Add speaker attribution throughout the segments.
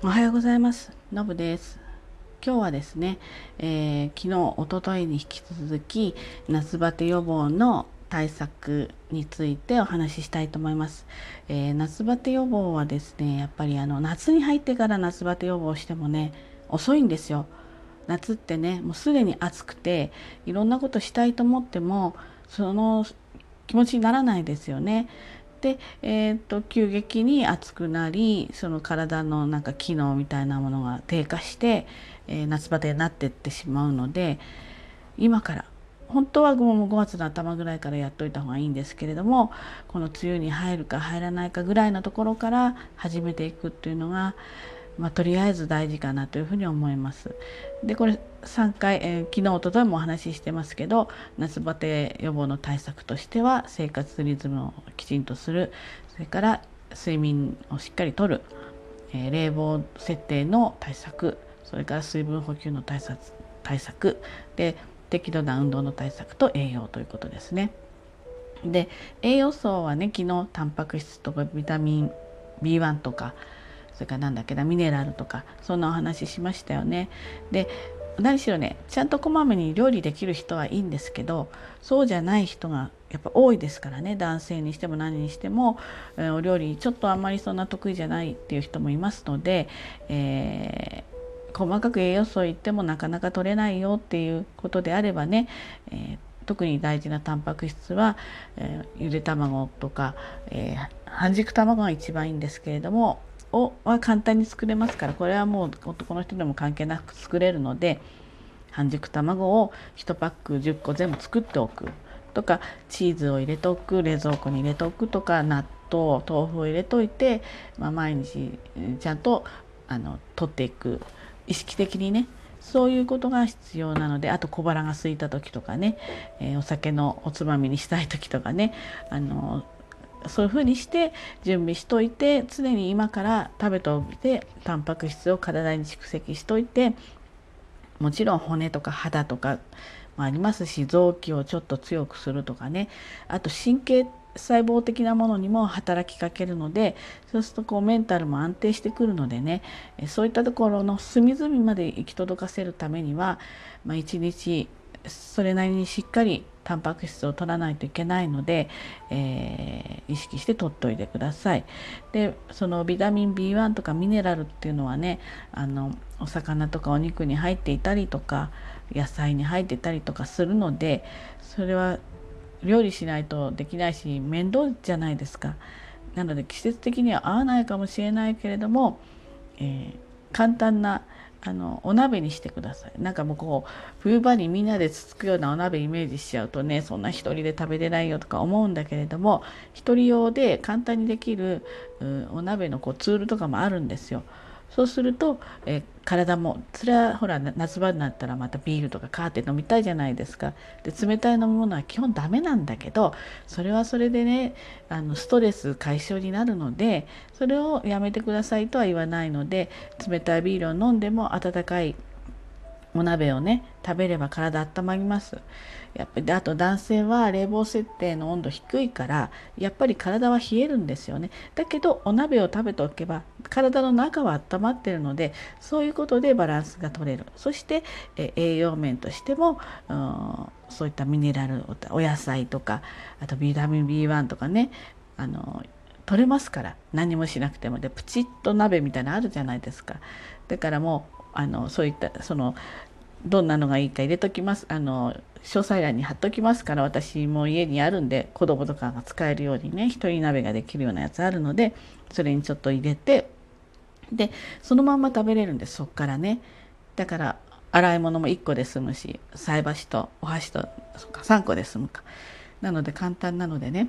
Speaker 1: おはようございます。のぶです。今日はですね、えー、昨日おとといに引き続き夏バテ予防の対策についてお話ししたいと思います、えー、夏バテ予防はですねやっぱりあの夏に入ってから夏バテ予防してもね遅いんですよ。夏ってねもうすでに暑くていろんなことしたいと思ってもその気持ちにならないですよね。で、えーと、急激に熱くなりその体のなんか機能みたいなものが低下して、えー、夏バテになっていってしまうので今から本当はもう5月の頭ぐらいからやっといた方がいいんですけれどもこの梅雨に入るか入らないかぐらいのところから始めていくっていうのがまあ、とりあえず大事かなというふうに思います。でこれ3回、えー、昨日おとといもお話ししてますけど夏バテ予防の対策としては生活リズムをきちんとするそれから睡眠をしっかりとる、えー、冷房設定の対策それから水分補給の対策対策で適度な運動の対策と栄養ということですね。で栄養素はね昨日タンパク質とかビタミン B1 とかそれからなんだっけなミネラルとかそんなお話しましたよね。で何しろねちゃんとこまめに料理できる人はいいんですけどそうじゃない人がやっぱ多いですからね男性にしても何にしても、えー、お料理ちょっとあんまりそんな得意じゃないっていう人もいますので、えー、細かく栄養素を言ってもなかなか取れないよっていうことであればね、えー、特に大事なタンパク質は、え、ゆで卵とか、え、半熟卵が一番いいんですけれどもをは簡単に作れますからこれはもう男の人でも関係なく作れるので半熟卵を1パック10個全部作っておく。とかチーズを入れておく冷蔵庫に入れておくとか納豆豆腐を入れといて、まあ、毎日ちゃんとあの取っていく。意識的にね。そういうことが必要なのであと小腹が空いた時とかね、えー、お酒のおつまみにしたい時とかね。あのそういうふうにして準備しといて常に今から食べておいてタンパク質を体に蓄積しといてもちろん骨とか肌とかもありますし臓器をちょっと強くするとかね。あと神経細胞的なものにも働きかけるのでそうするとこうメンタルも安定してくるのでね。そういったところの隅々まで行き届かせるためには、まあ、一日それなりにしっかりタンパク質を取らないといけないので、えー、意識して取っておいてください。でそのビタミン B1 とかミネラルっていうのはねあのお魚とかお肉に入っていたりとか野菜に入っていたりとかするのでそれは料理しないとできないし面倒じゃないですか。なので季節的には合わないかもしれないけれども、えー、簡単なあのお鍋にしてくださいなんかもうこう冬場にみんなでつつくようなお鍋イメージしちゃうとねそんな一人で食べれないよとか思うんだけれども一人用で簡単にできるお鍋のこうツールとかもあるんですよ。そうすると、え体もそれはほら夏場になったらまたビールとかカーテン飲みたいじゃないですか。で冷たい飲み物は基本ダメなんだけどそれはそれでねあのストレス解消になるのでそれをやめてくださいとは言わないので冷たいビールを飲んでも温かいお鍋をね食べれば体温まります。やっぱりあと男性は冷房設定の温度低いからやっぱり体は冷えるんですよね。だけどお鍋を食べておけば体の中は温まってるのでそういうことでバランスが取れる。そしてえ栄養面としてもそういったミネラルお野菜とかあとビタミン B1 とかねあの取れますから。何もしなくても。でプチッと鍋みたいなのあるじゃないですか。だからもうあのそういったそのどんなのがいいか入れときます。あの詳細欄に貼っときますから私も家にあるんで子供とかが使えるようにね一人鍋ができるようなやつあるのでそれにちょっと入れてでそのまんま食べれるんですそっからね。だから洗い物も1個で済むし菜箸とお箸とそか3個で済むか。なので簡単なのでね。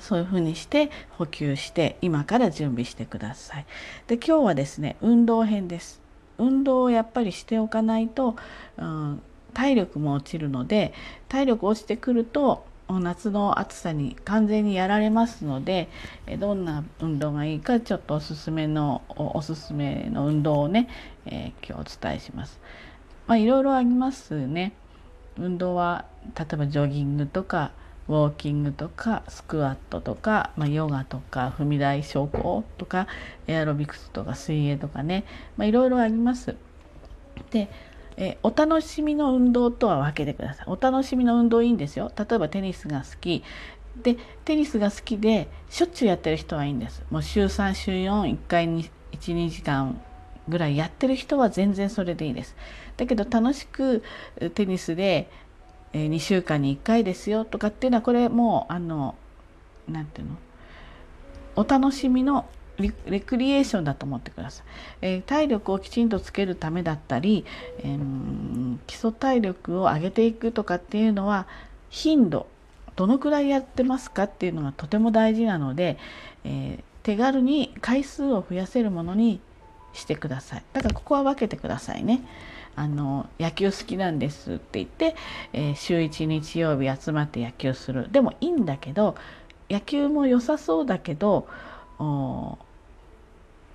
Speaker 1: そういうふうにして補給して今から準備してください。で今日はですね運動編です。運動をやっぱりしておかないと、うん、体力も落ちるので体力落ちてくると夏の暑さに完全にやられますのでどんな運動がいいかちょっとおすすめのおすすめの運動をね、えー、今日お伝えします。まあ、いろいろありますね。運動は例えばジョギングとかウォーキングとかスクワットとか、まあ、ヨガとか踏み台昇降とかエアロビクスとか水泳とかね、まあ、いろいろあります。でえお楽しみの運動とは分けてください。お楽しみの運動いいんですよ。例えばテニスが好き。でテニスが好きでしょっちゅうやってる人はいいんです。もう週3週41回に12時間ぐらいやってる人は全然それでいいです。だけど楽しくテニスでえ2週間に1回ですよとかっていうのはこれもうあの何て言うの？お楽しみのレクリエーションだと思ってください、えー、体力をきちんとつけるためだったり、えー、基礎体力を上げていくとかっていうのは頻度どのくらいやってますかっていうのがとても大事なので、えー、手軽に回数を増やせるものにしてください。だからここは分けてくださいね。あの野球好きなんですって言って、えー、週1日曜日集まって野球するでもいいんだけど野球も良さそうだけど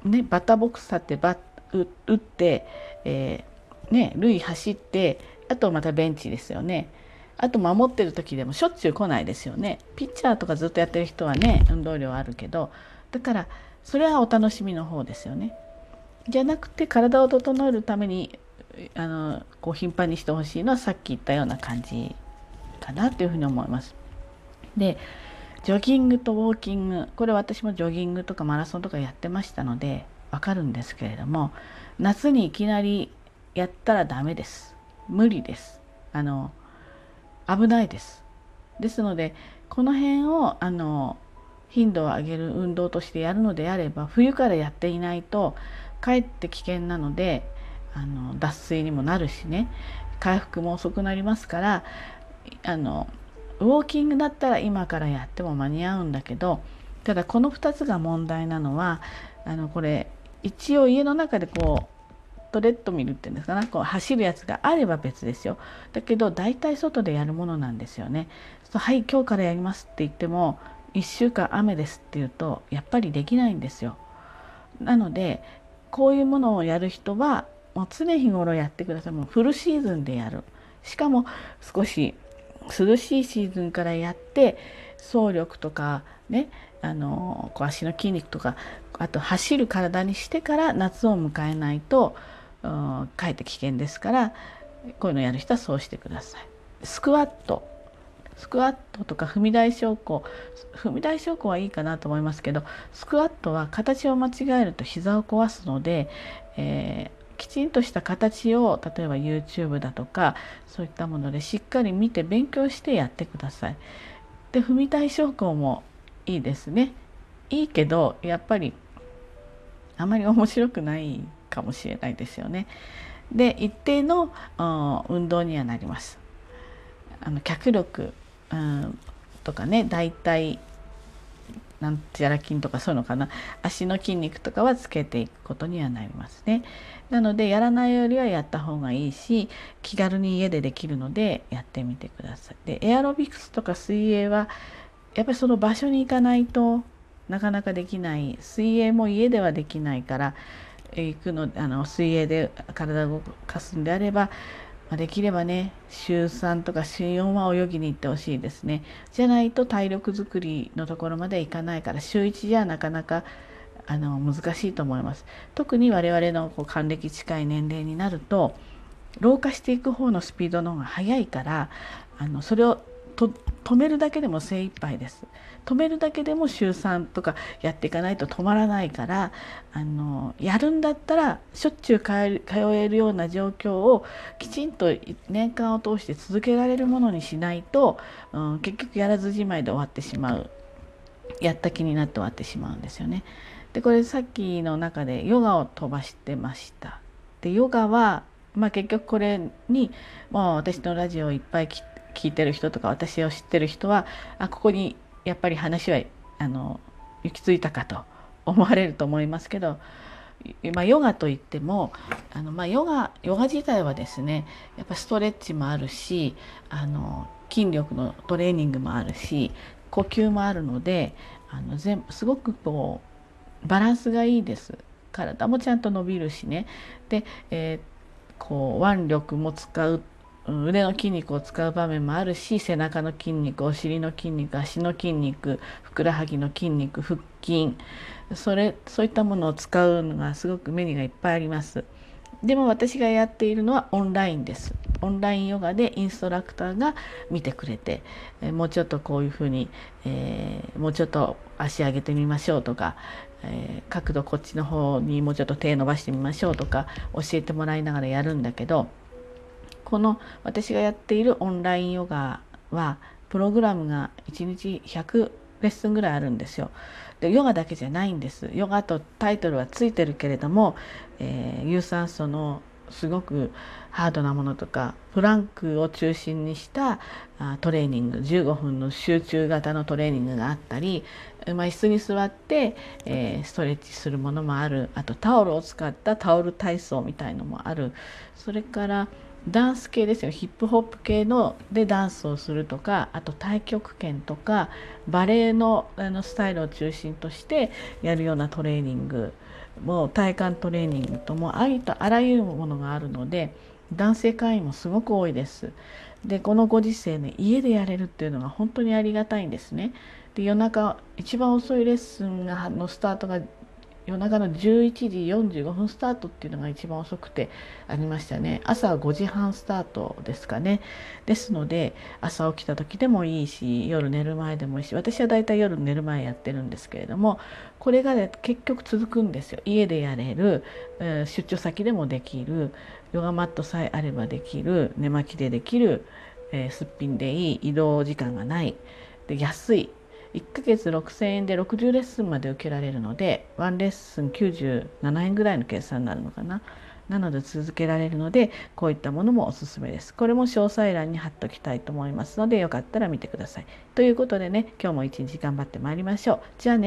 Speaker 1: ね、バッターボックス立ってバッ打って、えー、ね、塁走ってあとまたベンチですよね。あと守ってる時でもしょっちゅう来ないですよね。ピッチャーとかずっとやってる人はね運動量あるけどだからそれはお楽しみの方ですよね。じゃなくて体を整えるためにあのこう頻繁にしてほしいのはさっき言ったような感じかなというふうに思います。でジョギングとウォーキングこれ私もジョギングとかマラソンとかやってましたのでわかるんですけれども夏にいきなりやったらダメです。無理です。あの危ないです。ですのでこの辺をあの頻度を上げる運動としてやるのであれば冬からやっていないとかえって危険なのであの脱水にもなるしね回復も遅くなりますからあのウォーキングだったら今からやっても間に合うんだけどただこの2つが問題なのはあのこれ一応家の中でこうトレッドミルっていうんですかなこう走るやつがあれば別ですよだけど大体外でやるものなんですよね。はい今日からやりますって言っても1週間雨ですって言うとやっぱりできないんですよ。なのでこういうものをやる人はもう常日頃やってください。もうフルシーズンでやる。しかも少し涼しいシーズンからやって走力とかねあのこう足の筋肉とかあと走る体にしてから夏を迎えないとかえって危険ですからこういうのやる人はそうしてください。スクワット。スクワットとか踏み台昇降。踏み台昇降はいいかなと思いますけどスクワットは形を間違えると膝を壊すので、えー、きちんとした形を例えば YouTube だとかそういったものでしっかり見て勉強してやってください。で踏み台昇降もいいですね。いいけどやっぱりあまり面白くないかもしれないですよね。で一定の運動にはなります。あの脚力うん、とかね大体なんちゃら筋とかそういうのかな足の筋肉とかはつけていくことにはなりますね。なのでやらないよりはやった方がいいし気軽に家でできるのでやってみてください。でエアロビクスとか水泳はやっぱりその場所に行かないとなかなかできない水泳も家ではできないから行くのあの水泳で体を動かすんであればまあ、できればね週3とか週4は泳ぎに行ってほしいですね。じゃないと体力づくりのところまでいかないから週1じゃなかなかあの難しいと思います。特に我々のこう還暦近い年齢になると老化していく方のスピードの方が速いからあのそれを止めるだけでも精一杯です。止めるだけでも週3とかやっていかないと止まらないからあのやるんだったらしょっちゅう通えるような状況をきちんと年間を通して続けられるものにしないと、うん、結局やらずじまいで終わってしまうやった気になって終わってしまうんですよね。でこれさっきの中でヨガを飛ばしてました。でヨガはまあ、結局これにもう私のラジオをいっぱい聞いてる人とか私を知ってる人はあここにやっぱり話はあの行き着いたかと思われると思いますけど、まあ、ヨガといってもあの、まあ、ヨガヨガ自体はですねやっぱストレッチもあるしあの筋力のトレーニングもあるし呼吸もあるのであの全すごくこうバランスがいいです。体もちゃんと伸びるしねで、えー、こう腕力も使う腕の筋肉を使う場面もあるし背中の筋肉お尻の筋肉足の筋肉ふくらはぎの筋肉腹筋それそういったものを使うのがすごく目にがいっぱいあります。でも私がやっているのはオンラインです。オンラインヨガでインストラクターが見てくれて、えもうちょっとこういうふうに、えー、もうちょっと足上げてみましょうとか、えー、角度こっちの方にもうちょっと手伸ばしてみましょうとか教えてもらいながらやるんだけどこの私がやっているオンラインヨガはプログラムが1日100レッスンぐらいあるんですよ。でヨガだけじゃないんです。ヨガとタイトルはついてるけれども、えー、有酸素のすごくハードなものとかプランクを中心にしたトレーニング15分の集中型のトレーニングがあったり、まあ、椅子に座って、えー、ストレッチするものもあるあとタオルを使ったタオル体操みたいのもあるそれからダンス系ですよヒップホップ系のでダンスをするとかあと太極拳とかバレエのあのスタイルを中心としてやるようなトレーニングもう体幹トレーニングともありとあらゆるものがあるので男性会員もすごく多いです。でこのご時世ね家でやれるっていうのが本当にありがたいんですね。で夜中一番遅いレッスンがのスタートが夜中の11時45分スタートっていうのが一番遅くてありましたね。朝5時半スタートですかね。ですので朝起きた時でもいいし夜寝る前でもいいし私はだいたい夜寝る前やってるんですけれどもこれがね結局続くんですよ。家でやれる、えー、出張先でもできるヨガマットさえあればできる寝巻きでできる、えー、すっぴんでいい移動時間がないで安い1ヶ月6000円で60レッスンまで受けられるので1レッスン97円ぐらいの計算になるのかな。なので続けられるのでこういったものもおすすめです。これも詳細欄に貼っておきたいと思いますのでよかったら見てください。ということでね今日も一日頑張ってまいりましょう。じゃあね。